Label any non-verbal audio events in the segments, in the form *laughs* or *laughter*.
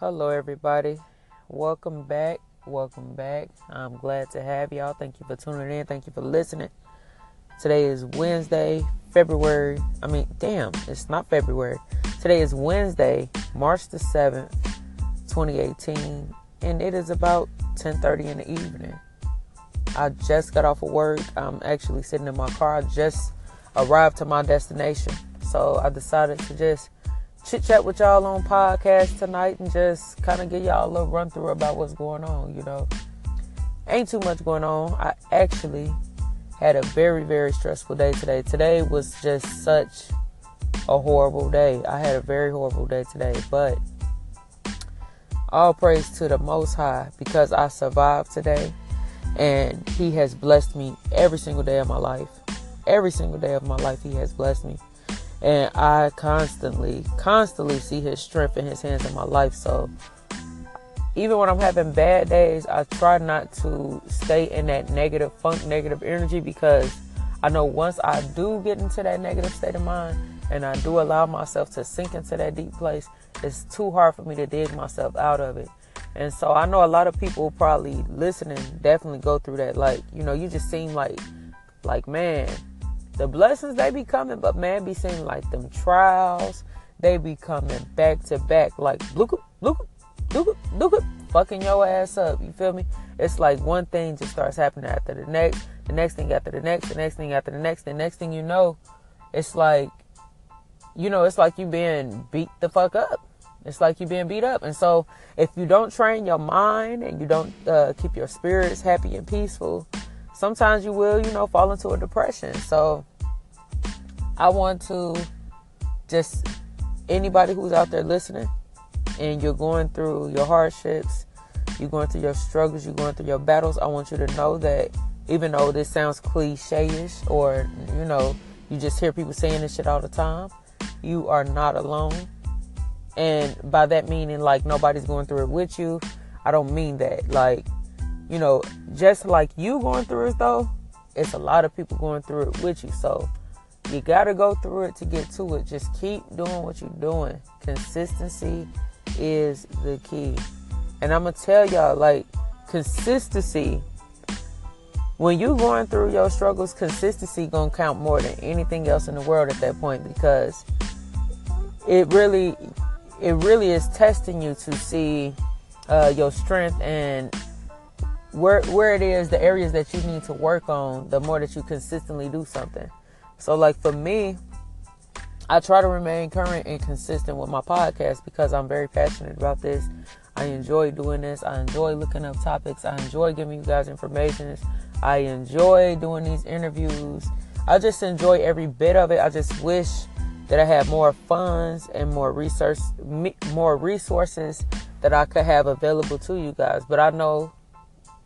Hello, everybody. Welcome back. Welcome back. I'm glad to have y'all. Thank you for tuning in. Thank you for listening. Today is Wednesday, February. I mean, damn, it's not February. Today is Wednesday, March the 7th, 2018, and it is about 10:30 in the evening. I just got off of work. I'm actually sitting in my car. I just arrived to my destination. So I decided to just chit chat with y'all on podcast tonight and just kind of give y'all a little run through about what's going on. You know, ain't too much going on. I actually had a very, very stressful day today. Today was just such a horrible day. I had a very horrible day today, but all praise to the Most High because I survived today and He has blessed me every single day of my life. Every single day of my life, He has blessed me. And I constantly, constantly see His strength in His hands in my life. So even when I'm having bad days, I try not to stay in that negative funk, negative energy because I know once I do get into that negative state of mind and I do allow myself to sink into that deep place, it's too hard for me to dig myself out of it. And so I know a lot of people probably listening definitely go through that. Like, you know, you just seem like, like, man, the blessings they be coming, but man, be seeming like them trials, they be coming back to back, like, look, look, look, look, fucking your ass up. You feel me? It's like one thing just starts happening after the next, the next thing after the next, the next thing after the next, the next thing you know, it's like, you know, it's like you being beat the fuck up. It's like you being beat up. And so if you don't train your mind and you don't uh, keep your spirits happy and peaceful, sometimes you will, you know, fall into a depression. So I want to just anybody who's out there listening and you're going through your hardships, you're going through your struggles, you're going through your battles, I want you to know that even though this sounds cliche-ish or, you know, you just hear people saying this shit all the time, you are not alone. And by that meaning, like, nobody's going through it with you. I don't mean that. Like, you know, just like you going through it, though, it's a lot of people going through it with you. So, you got to go through it to get to it. Just keep doing what you're doing. Consistency is the key. And I'm to tell y'all, like, consistency when you're going through your struggles, consistency gonna count more than anything else in the world at that point because it really, it really is testing you to see uh, your strength and where where it is the areas that you need to work on. The more that you consistently do something. So, like for me, I try to remain current and consistent with my podcast because I'm very passionate about this. I enjoy doing this. I enjoy looking up topics. I enjoy giving you guys information. I enjoy doing these interviews. I just enjoy every bit of it. I just wish that I had more funds and more research, more resources that I could have available to you guys. But I know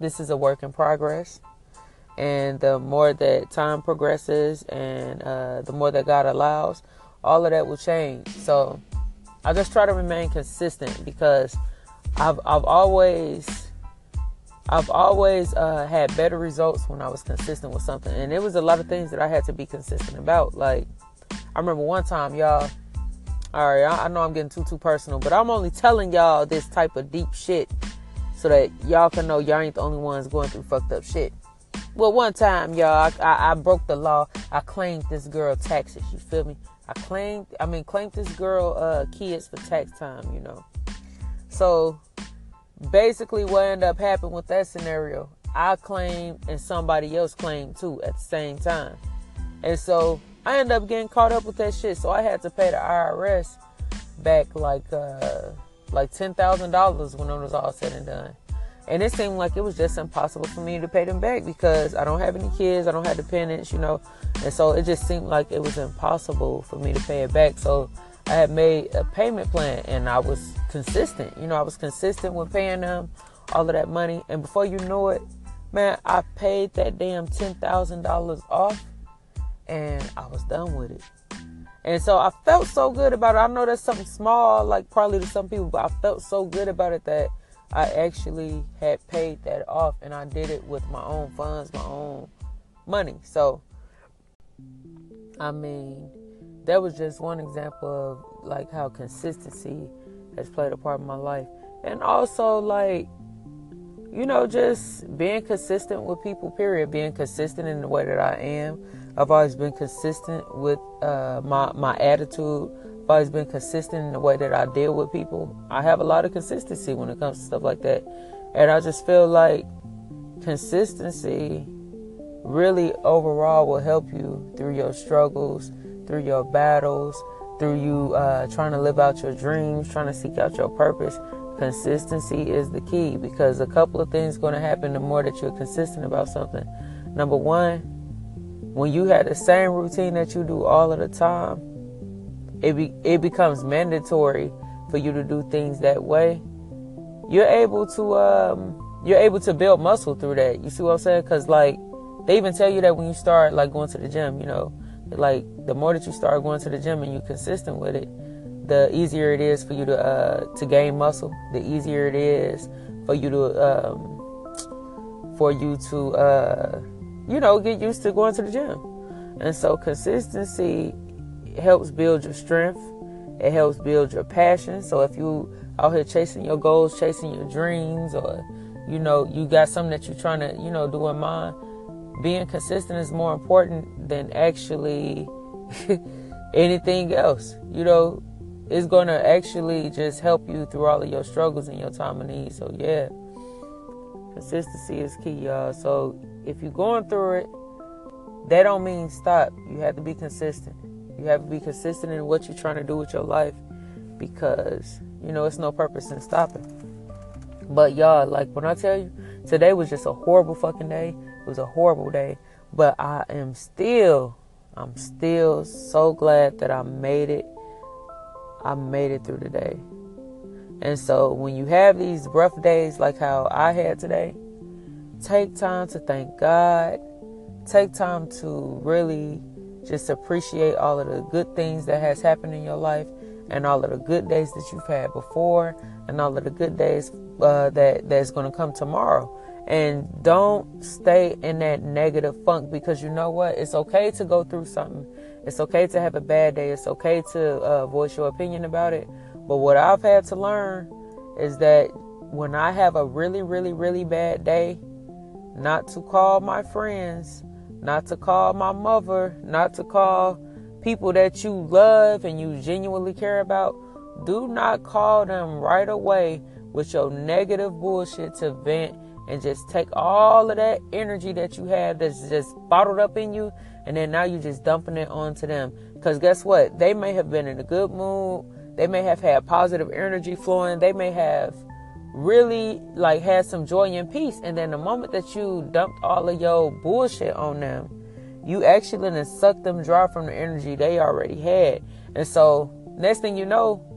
this is a work in progress, and the more that time progresses and uh, the more that God allows, all of that will change. So I just try to remain consistent because I've I've always I've always uh, had better results when I was consistent with something, and it was a lot of things that I had to be consistent about. Like I remember one time, y'all. All right, I, I know I'm getting too too personal, but I'm only telling y'all this type of deep shit so that y'all can know y'all ain't the only ones going through fucked up shit. Well, one time, y'all, I, I, I broke the law. I claimed this girl taxes. You feel me? I claimed, I mean, claimed this girl uh, kids for tax time. You know. So basically, what ended up happening with that scenario, I claimed and somebody else claimed too at the same time, and so I ended up getting caught up with that shit. So I had to pay the IRS back like uh, like ten thousand dollars when it was all said and done. And it seemed like it was just impossible for me to pay them back because I don't have any kids, I don't have dependents, you know. And so it just seemed like it was impossible for me to pay it back. So I had made a payment plan and I was consistent. You know, I was consistent with paying them all of that money. And before you know it, man, I paid that damn $10,000 off and I was done with it. And so I felt so good about it. I know that's something small, like probably to some people, but I felt so good about it that I actually had paid that off and I did it with my own funds, my own money. So, I mean, that was just one example of like how consistency has played a part in my life. And also, like, you know, just being consistent with people, period. Being consistent in the way that I am. I've always been consistent with uh, my, my attitude. I've always been consistent in the way that I deal with people. I have a lot of consistency when it comes to stuff like that. And I just feel like consistency really overall will help you through your struggles, through your battles, through you uh, trying to live out your dreams, trying to seek out your purpose. Consistency is the key because a couple of things going to happen the more that you're consistent about something. Number one, when you have the same routine that you do all of the time, it be, it becomes mandatory for you to do things that way. You're able to um, you're able to build muscle through that. You see what I'm saying? Because like they even tell you that when you start like going to the gym, you know, like the more that you start going to the gym and you're consistent with it, the easier it is for you to uh, to gain muscle. The easier it is for you to um, for you to uh, you know get used to going to the gym. And so consistency helps build your strength. It helps build your passion. So if you out here chasing your goals, chasing your dreams, or you know you got something that you're trying to you know do in mind, being consistent is more important than actually *laughs* anything else. You know, it's to actually just help you through all of your struggles and your time of need. So, yeah, consistency is key, y'all. So, if you're going through it, that don't mean stop. You have to be consistent. You have to be consistent in what you're trying to do with your life because, you know, it's no purpose in stopping. But, y'all, like when I tell you, today was just a horrible fucking day. It was a horrible day. But I am still, I'm still so glad that I made it I made it through the day. And so when you have these rough days like how I had today, take time to thank God. Take time to really just appreciate all of the good things that has happened in your life and all of the good days that you've had before and all of the good days uh, that that's going to come tomorrow and don't stay in that negative funk because you know what it's okay to go through something it's okay to have a bad day. It's okay to uh, voice your opinion about it. But what I've had to learn is that when I have a really, really, really bad day, not to call my friends, not to call my mother, not to call people that you love and you genuinely care about. Do not call them right away with your negative bullshit to vent and just take all of that energy that you have that's just bottled up in you and then now you're just dumping it onto them. Because guess what? They may have been in a good mood. They may have had positive energy flowing. They may have really like had some joy and peace. And then the moment that you dumped all of your bullshit on them, you actually then sucked them dry from the energy they already had. And so next thing you know,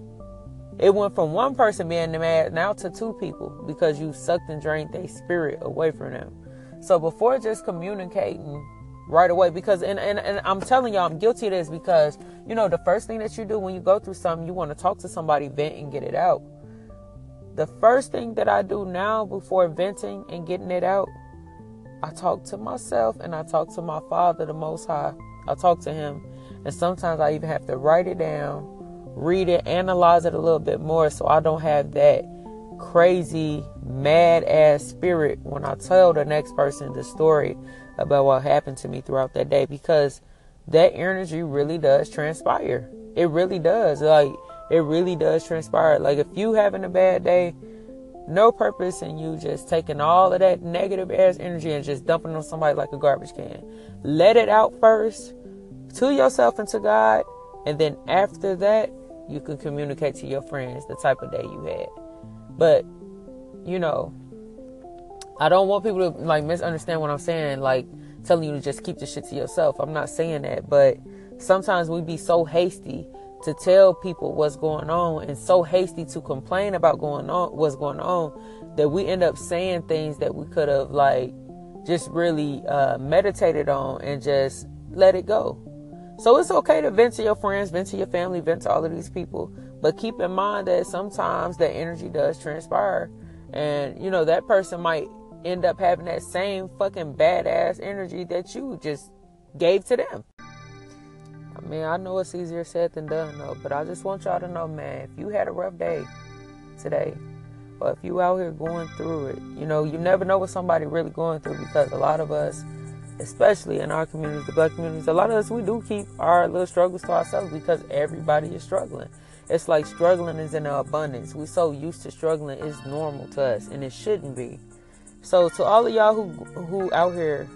it went from one person being mad now to two people because you sucked and drained their spirit away from them. So before just communicating right away because and, and, and I'm telling y'all I'm guilty of this because you know the first thing that you do when you go through something you want to talk to somebody vent and get it out the first thing that I do now before venting and getting it out I talk to myself and I talk to my father the most high I talk to him and sometimes I even have to write it down read it analyze it a little bit more so I don't have that crazy mad ass spirit when I tell the next person the story about what happened to me throughout that day because that energy really does transpire. It really does. Like, it really does transpire. Like, if you having a bad day, no purpose in you just taking all of that negative ass energy and just dumping on somebody like a garbage can. Let it out first to yourself and to God, and then after that, you can communicate to your friends the type of day you had. But, you know, I don't want people to like misunderstand what I'm saying, like telling you to just keep the shit to yourself. I'm not saying that, but sometimes we be so hasty to tell people what's going on and so hasty to complain about going on what's going on that we end up saying things that we could have like just really uh, meditated on and just let it go. So it's okay to vent to your friends, vent to your family, vent to all of these people, but keep in mind that sometimes that energy does transpire, and you know that person might end up having that same fucking badass energy that you just gave to them. I mean, I know it's easier said than done, though, but I just want y'all to know, man, if you had a rough day, today, or if you out here going through it, you know, you never know what somebody really going through because a lot of us, especially in our communities, the black communities, a lot of us we do keep our little struggles to ourselves because everybody is struggling. It's like struggling is in abundance. We're so used to struggling, it's normal to us, and it shouldn't be. So to all of y'all who who out here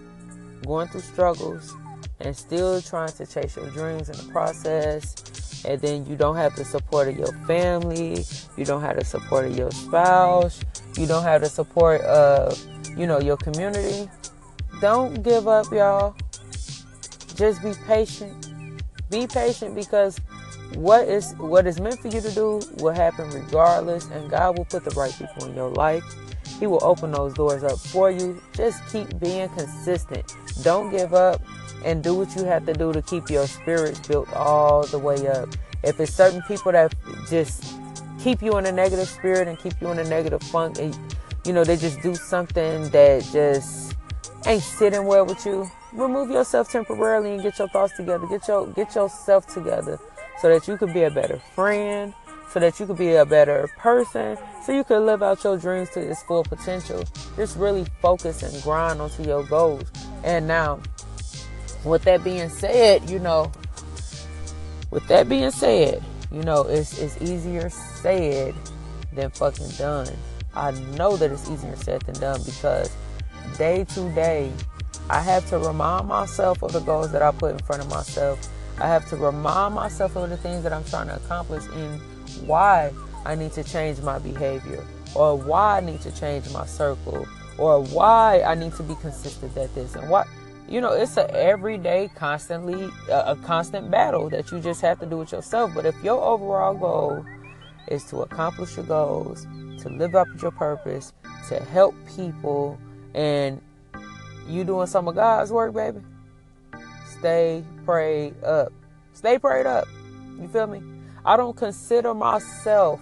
going through struggles and still trying to chase your dreams in the process, and then you don't have the support of your family, you don't have the support of your spouse, you don't have the support of you know your community. Don't give up, y'all. Just be patient. Be patient because what is what is meant for you to do will happen regardless, and God will put the right people in your life. He will open those doors up for you. Just keep being consistent. Don't give up and do what you have to do to keep your spirits built all the way up. If it's certain people that just keep you in a negative spirit and keep you in a negative funk, and you know, they just do something that just ain't sitting well with you, remove yourself temporarily and get your thoughts together. Get your get yourself together so that you could be a better friend, so that you could be a better person, so you could live out your dreams to its full potential. Just really focus and grind onto your goals. And now, with that being said, you know, with that being said, you know, it's it's easier said than fucking done. I know that it's easier said than done because day to day, I have to remind myself of the goals that I put in front of myself. I have to remind myself of the things that I'm trying to accomplish and why I need to change my behavior or why I need to change my circle or why I need to be consistent at this and what you know it's a everyday constantly a constant battle that you just have to do with yourself. But if your overall goal is to accomplish your goals to live up to your purpose to help people and you doing some of God's work baby stay prayed up. Stay prayed up. You feel me? I don't consider myself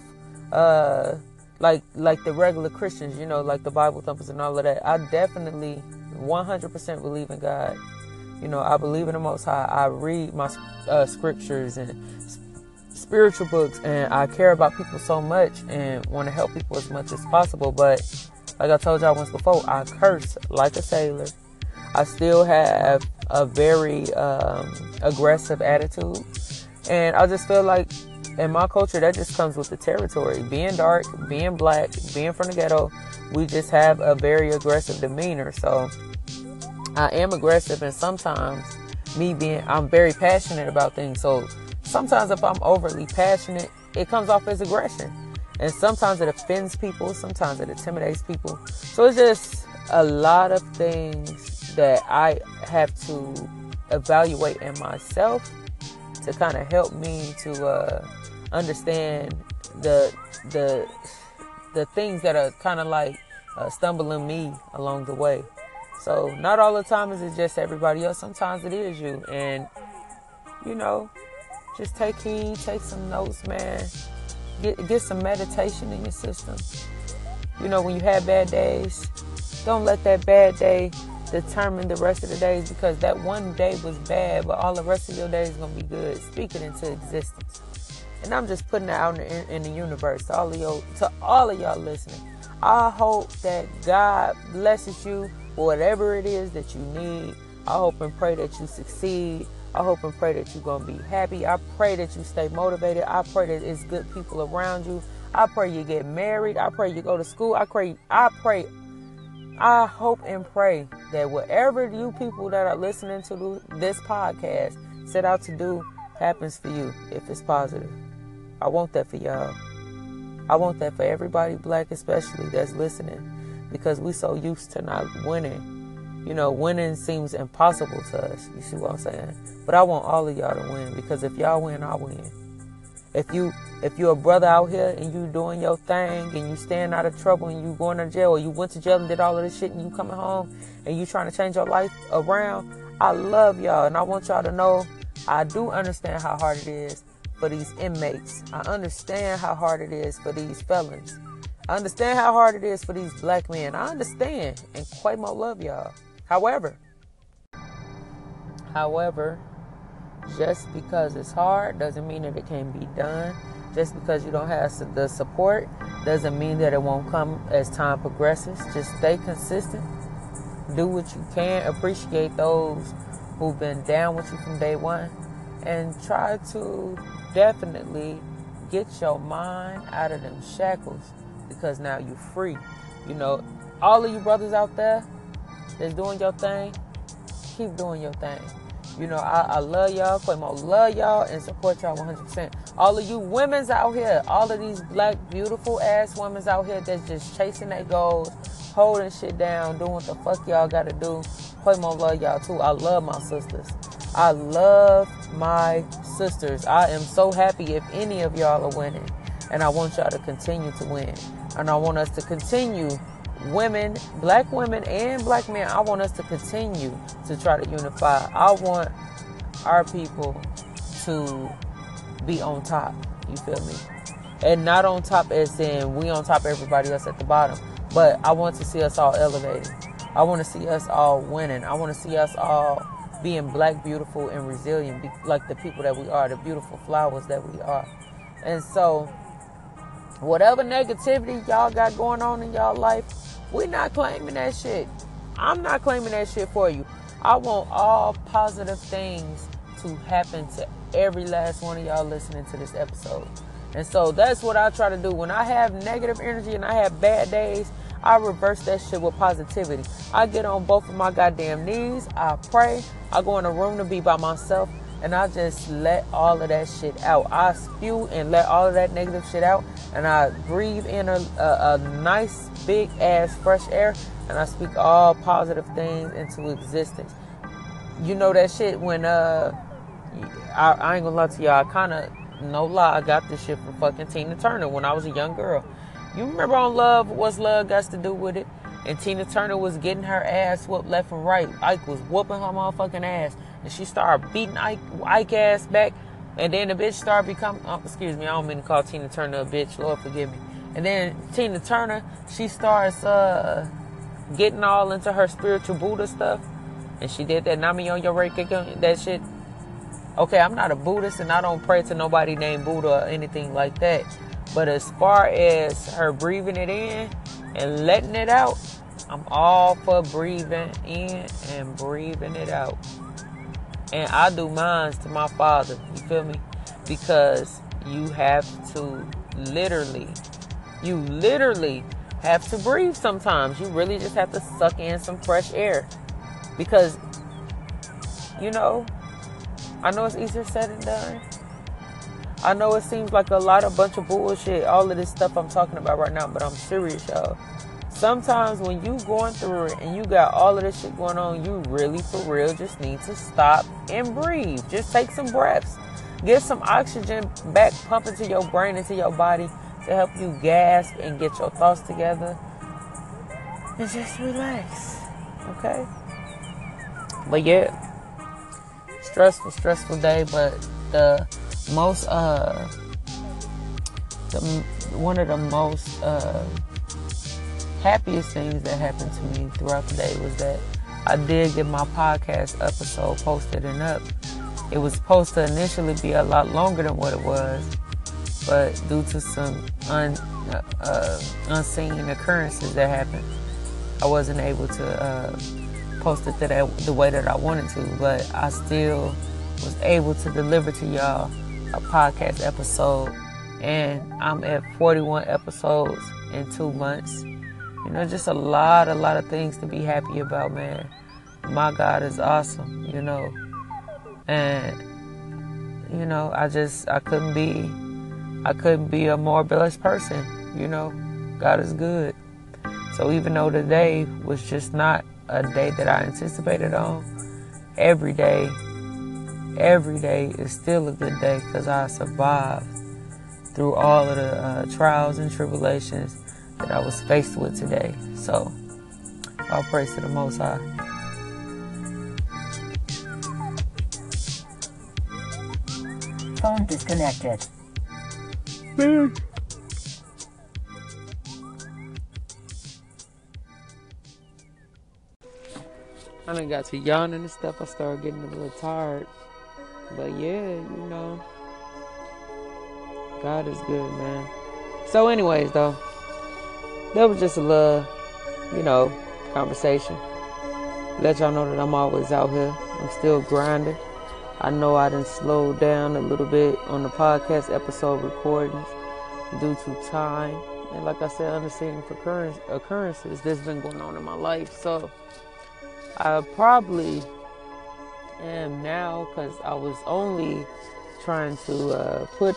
uh like like the regular Christians, you know, like the Bible thumpers and all of that. I definitely 100% believe in God. You know, I believe in the Most High. I read my uh, scriptures and spiritual books, and I care about people so much and want to help people as much as possible. But like I told y'all once before, I curse like a sailor. I still have a very um, aggressive attitude, and I just feel like in my culture, that just comes with the territory. Being dark, being black, being from the ghetto, we just have a very aggressive demeanor. So I am aggressive, and sometimes me being, I'm very passionate about things. So sometimes if I'm overly passionate, it comes off as aggression. And sometimes it offends people, sometimes it intimidates people. So it's just a lot of things that I have to evaluate in myself to kind of help me to uh, understand the the the things that are kind of like uh, stumbling me along the way. So not all the time is it just everybody else. Sometimes it is you, and you know, just take heed, take some notes, man. Get get some meditation in your system. You know, when you have bad days, don't let that bad day determine the rest of the days because that one day was bad, but all the rest of your days gonna be good. Speak it into existence. And I'm just putting it out in the, in the universe to all of you, to all of y'all listening. I hope that God blesses you whatever it is that you need. I hope and pray that you succeed. I hope and pray that you're going to be happy. I pray that you stay motivated. I pray that it's good people around you. I pray you get married. I pray you go to school. I pray, I pray, I hope and pray that whatever you people that are listening to this podcast set out to do happens for you if it's positive. I want that for y'all. I want that for everybody, black especially, that's listening, because we so used to not winning. You know, winning seems impossible to us. You see what I'm saying? But I want all of y'all to win because if y'all win, I win. If you if you're a brother out here and you doing your thing and you staying out of trouble and you going to jail or you went to jail and did all of this shit and you coming home and you trying to change your life around, I love y'all and I want y'all to know I do understand how hard it is for these inmates. I understand how hard it is for these felons. I understand how hard it is for these black men. I understand. And Quavo love y'all. However, however, just because it's hard doesn't mean that it can't be done. Just because you don't have the support doesn't mean that it won't come as time progresses. Just stay consistent. Do what you can. Appreciate those who've been down with you from day one. And try to definitely get your mind out of them shackles because now you're free. You know, all of you brothers out there that's doing your thing, keep doing your thing. You know, I, I love y'all. Quamo love y'all and support y'all 100%. All of you women's out here, all of these black, beautiful ass women's out here that's just chasing their goals, holding shit down, doing what the fuck y'all gotta do. Quamo love y'all too. I love my sisters. I love my sisters. I am so happy if any of y'all are winning. And I want y'all to continue to win. And I want us to continue women, black women and black men, I want us to continue to try to unify. I want our people to be on top. You feel me? And not on top as in we on top everybody else at the bottom. But I want to see us all elevated. I want to see us all winning. I want to see us all being black, beautiful, and resilient, like the people that we are, the beautiful flowers that we are. And so, whatever negativity y'all got going on in y'all life, we're not claiming that shit. I'm not claiming that shit for you. I want all positive things to happen to every last one of y'all listening to this episode. And so that's what I try to do. When I have negative energy and I have bad days, I reverse that shit with positivity. I get on both of my goddamn knees. I pray. I go in a room to be by myself and I just let all of that shit out. I spew and let all of that negative shit out, and I breathe in a, a, a nice big ass fresh air, and I speak all positive things into existence. You know that shit when uh, I, I ain't gonna lie to y'all. I kind of no lie, I got this shit from fucking Tina Turner when I was a young girl. You remember on Love? What's Love got to do with it? And Tina Turner was getting her ass whooped left and right. Ike was whooping her motherfucking ass and she started beating Ike, Ike ass back. And then the bitch started becoming, oh, excuse me, I don't mean to call Tina Turner a bitch, Lord forgive me. And then Tina Turner, she starts uh, getting all into her spiritual Buddha stuff. And she did that Nami on your Reiki, that shit. Okay, I'm not a Buddhist and I don't pray to nobody named Buddha or anything like that. But as far as her breathing it in and letting it out, I'm all for breathing in and breathing it out. And I do mine to my father. You feel me? Because you have to literally, you literally have to breathe sometimes. You really just have to suck in some fresh air. Because, you know, I know it's easier said than done. I know it seems like a lot of bunch of bullshit, all of this stuff I'm talking about right now, but I'm serious, y'all sometimes when you going through it and you got all of this shit going on, you really for real just need to stop and breathe. Just take some breaths. Get some oxygen back pumping to your brain into your body to help you gasp and get your thoughts together. And just relax. Okay? But yeah. Stressful, stressful day, but the most uh the one of the most uh happiest things that happened to me throughout the day was that I did get my podcast episode posted and up. It was supposed to initially be a lot longer than what it was, but due to some un, uh, uh, unseen occurrences that happened, I wasn't able to uh, post it the way that I wanted to. But I still was able to deliver to y'all a podcast episode, and I'm at 41 episodes in two months. You know, just a lot, a lot of things to be happy about, man. My God is awesome, you know. And, you know, I just, I couldn't be, I couldn't be a more blessed person, you know. God is good. So even though today was just not a day that I anticipated on, every day, every day is still a good day because I survived through all of the uh, trials and tribulations that I was faced with today. So, I'll praise to the Most High. Phone disconnected. Man. I done got to yawning and stuff. I started getting a little tired. But yeah, you know. God is good, man. So, anyways, though, that was just a little, you know, conversation. Let y'all know that I'm always out here. I'm still grinding. I know I didn't slow down a little bit on the podcast episode recordings due to time. And like I said, understanding for occurrences that's been going on in my life. So I probably am now because I was only trying to uh, put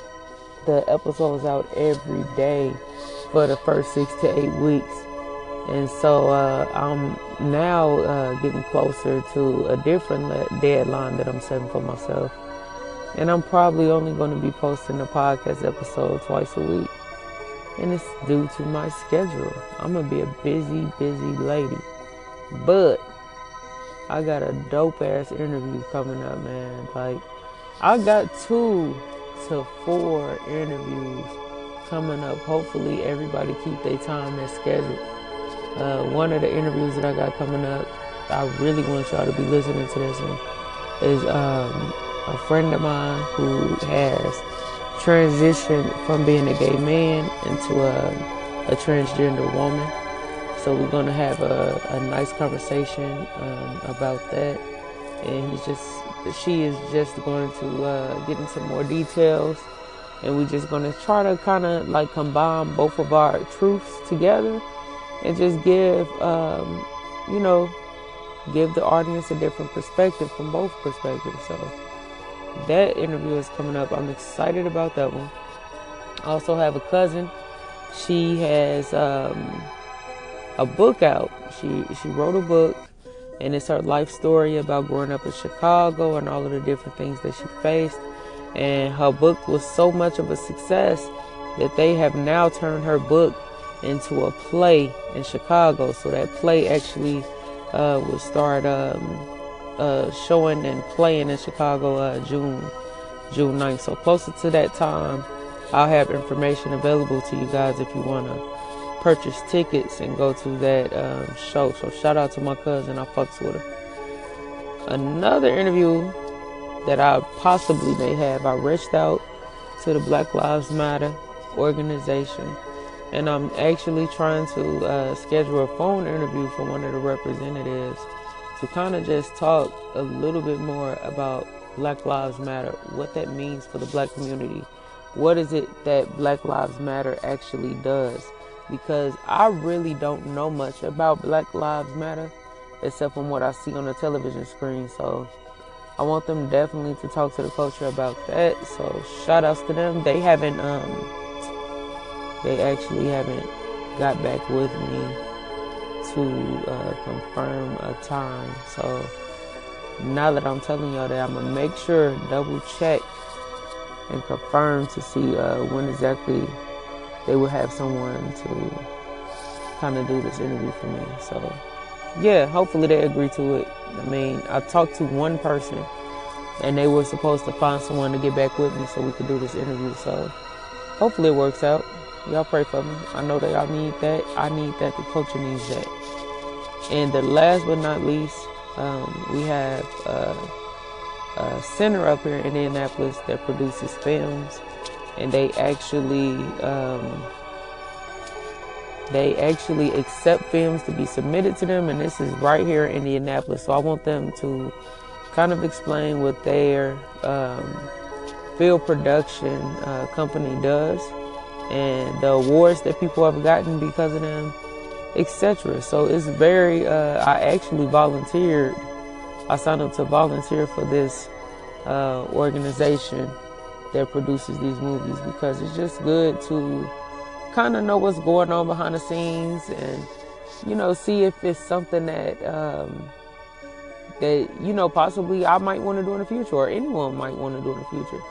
the episodes out every day for the first six to eight weeks. And so uh, I'm now uh, getting closer to a different le- deadline that I'm setting for myself. And I'm probably only going to be posting a podcast episode twice a week. And it's due to my schedule. I'm going to be a busy, busy lady. But I got a dope ass interview coming up, man. Like, I got two to four interviews coming up. Hopefully, everybody keep their time, their schedule. Uh, one of the interviews that I got coming up, I really want y'all to be listening to this one, is um, a friend of mine who has transitioned from being a gay man into a, a transgender woman. So we're gonna have a, a nice conversation um, about that, and he's just she is just going to uh, get into more details, and we're just gonna try to kind of like combine both of our truths together, and just give um, you know give the audience a different perspective from both perspectives. So that interview is coming up. I'm excited about that one. I also have a cousin. She has um, a book out. She she wrote a book, and it's her life story about growing up in Chicago and all of the different things that she faced. And her book was so much of a success that they have now turned her book into a play in Chicago. So that play actually uh, will start um, uh, showing and playing in Chicago uh, June June 9th. So closer to that time, I'll have information available to you guys if you want to purchase tickets and go to that um, show. So shout out to my cousin. I fucks with her. Another interview that I possibly may have. I reached out to the Black Lives Matter organization, and I'm actually trying to uh, schedule a phone interview for one of the representatives to kind of just talk a little bit more about Black Lives Matter, what that means for the black community. What is it that Black Lives Matter actually does? Because I really don't know much about Black Lives Matter except from what I see on the television screen. So I want them definitely to talk to the culture about that. So shout outs to them. They haven't um they actually haven't got back with me to uh, confirm a time. So now that I'm telling y'all that, I'm gonna make sure double check and confirm to see uh, when exactly they will have someone to kind of do this interview for me. So yeah, hopefully they agree to it. I mean, I talked to one person and they were supposed to find someone to get back with me so we could do this interview. So hopefully it works out. Y'all pray for me. I know that y'all need that. I need that. The culture needs that. And the last but not least, um, we have a center up here in Indianapolis that produces films, and they actually um, they actually accept films to be submitted to them, and this is right here in Indianapolis. So I want them to kind of explain what their um, film production uh, company does and the awards that people have gotten because of them, etc. So it's very. Uh, I actually volunteered. I signed up to volunteer for this uh, organization that produces these movies because it's just good to kind of know what's going on behind the scenes and you know see if it's something that um, that you know possibly I might want to do in the future or anyone might want to do in the future.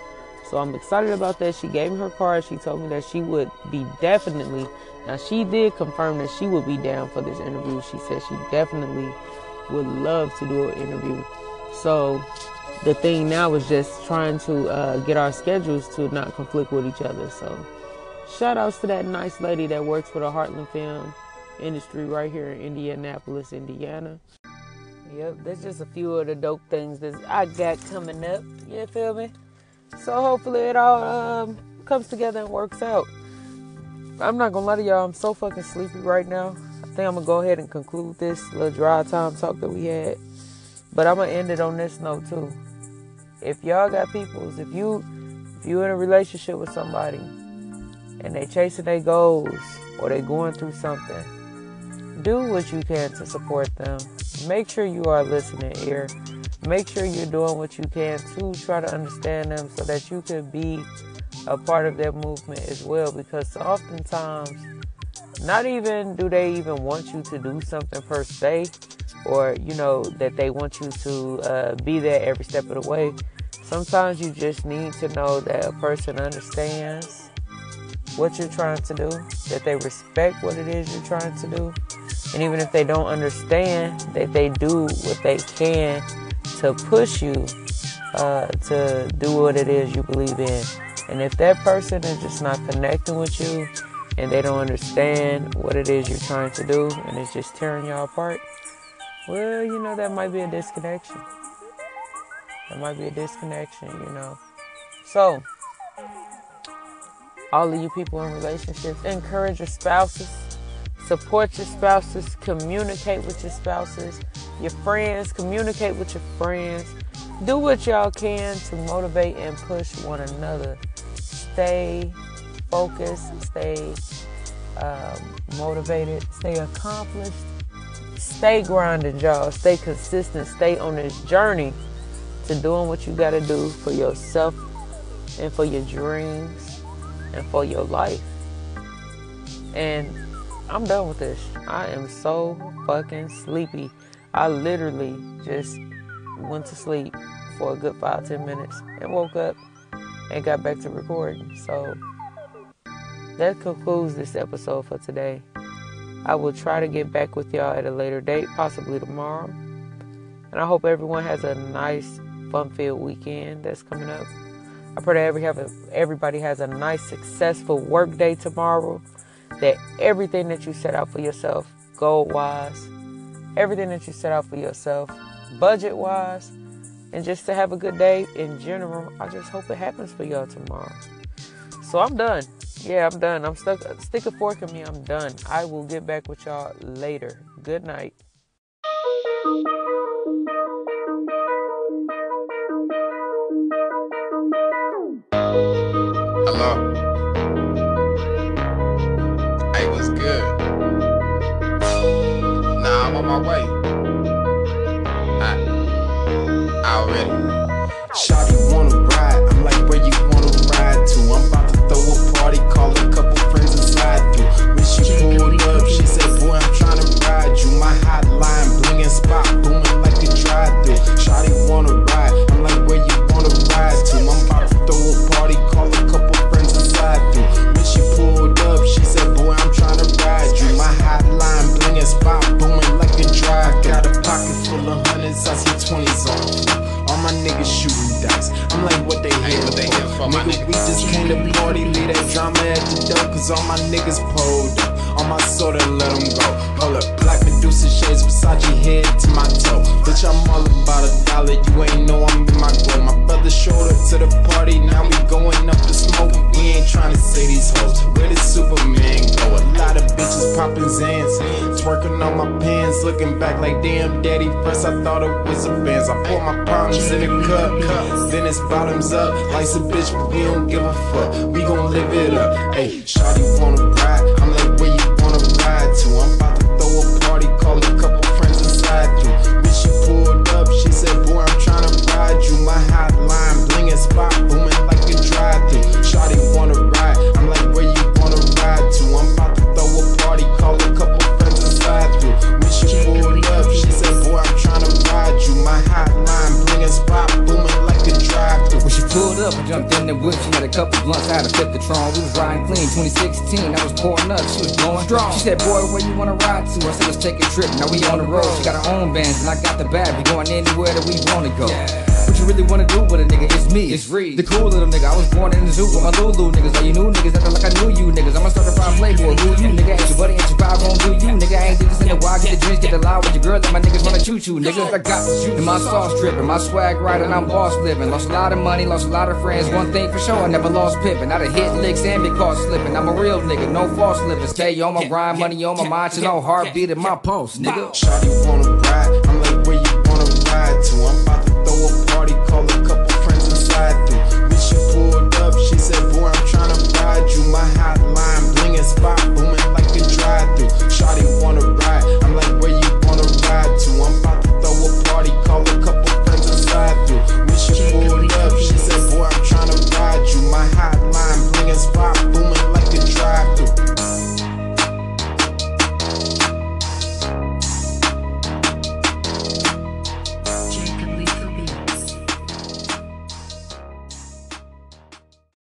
So I'm excited about that. She gave me her card. She told me that she would be definitely. Now she did confirm that she would be down for this interview. She said she definitely would love to do an interview. So the thing now is just trying to uh, get our schedules to not conflict with each other. So shout outs to that nice lady that works for the Heartland Film industry right here in Indianapolis, Indiana. Yep, that's just a few of the dope things that I got coming up. You feel me? So hopefully it all um, comes together and works out. I'm not gonna lie to y'all, I'm so fucking sleepy right now. I think I'm gonna go ahead and conclude this little dry time talk that we had. But I'm gonna end it on this note too. If y'all got peoples, if you if you in a relationship with somebody and they chasing their goals or they going through something, do what you can to support them. Make sure you are listening here. Make sure you're doing what you can to try to understand them so that you can be a part of their movement as well because oftentimes not even do they even want you to do something per se or you know that they want you to uh, be there every step of the way sometimes you just need to know that a person understands what you're trying to do that they respect what it is you're trying to do and even if they don't understand that they do what they can to push you uh, to do what it is you believe in and if that person is just not connecting with you and they don't understand what it is you're trying to do and it's just tearing y'all apart, well, you know, that might be a disconnection. That might be a disconnection, you know. So, all of you people in relationships, encourage your spouses, support your spouses, communicate with your spouses, your friends, communicate with your friends. Do what y'all can to motivate and push one another. Stay focused, stay um, motivated, stay accomplished, stay grinding, y'all. Stay consistent, stay on this journey to doing what you got to do for yourself and for your dreams and for your life. And I'm done with this. I am so fucking sleepy. I literally just went to sleep for a good five, ten minutes and woke up and got back to recording. So that concludes this episode for today. I will try to get back with y'all at a later date, possibly tomorrow. And I hope everyone has a nice, fun-filled weekend that's coming up. I pray that every have a, everybody has a nice, successful work day tomorrow. That everything that you set out for yourself, goal-wise, everything that you set out for yourself, budget-wise, and just to have a good day in general. I just hope it happens for y'all tomorrow. So I'm done. Yeah, I'm done. I'm stuck. Stick a fork in me. I'm done. I will get back with y'all later. Good night. My way. I, already. Shawty wanna at the door. Cause all my niggas pulled up. All my soda, let them go. Hold up, black Medusa shades, Versace head to my toe. Bitch, I'm all about a dollar. You ain't know I'm in my glow. My brother shoulder to the party, now we going up the smoke. We ain't trying to say these hoes. Where did Superman go? A lot of bitches popping Zans. Twerking on my pants, looking back like damn daddy. First I thought it was a Benz. I pour my palms in a cup, then it's bottoms up. Life's a bitch, but we don't give a fuck. We gon' live it up. Hey, Shawty wanna ride? I'm like, the whip. She had a couple blunts, I had a flip the Tron. We was riding clean, 2016. I was pouring up, she was blowing strong. She said, Boy, where you wanna ride to? I said, Let's take a trip. Now we on the road. She got her own bands, and I got the bag. We going anywhere that we wanna go. What you really wanna do with a nigga? It's me. It's Reed. The cool little nigga. I was born in the zoo with my Lulu niggas. All you new niggas acting like I knew you niggas. I'm a get the drinks, get the loud with your girl, and my niggas wanna choo choo, nigga. I got and my sauce dripping, my swag right, and I'm boss living. Lost a lot of money, lost a lot of friends. One thing for sure, I never lost pippin'. I done hit licks and been caught slipping. I'm a real nigga, no false living. Stay on my grind, money on my mind, to no heartbeat in my pulse, nigga. Shawty wanna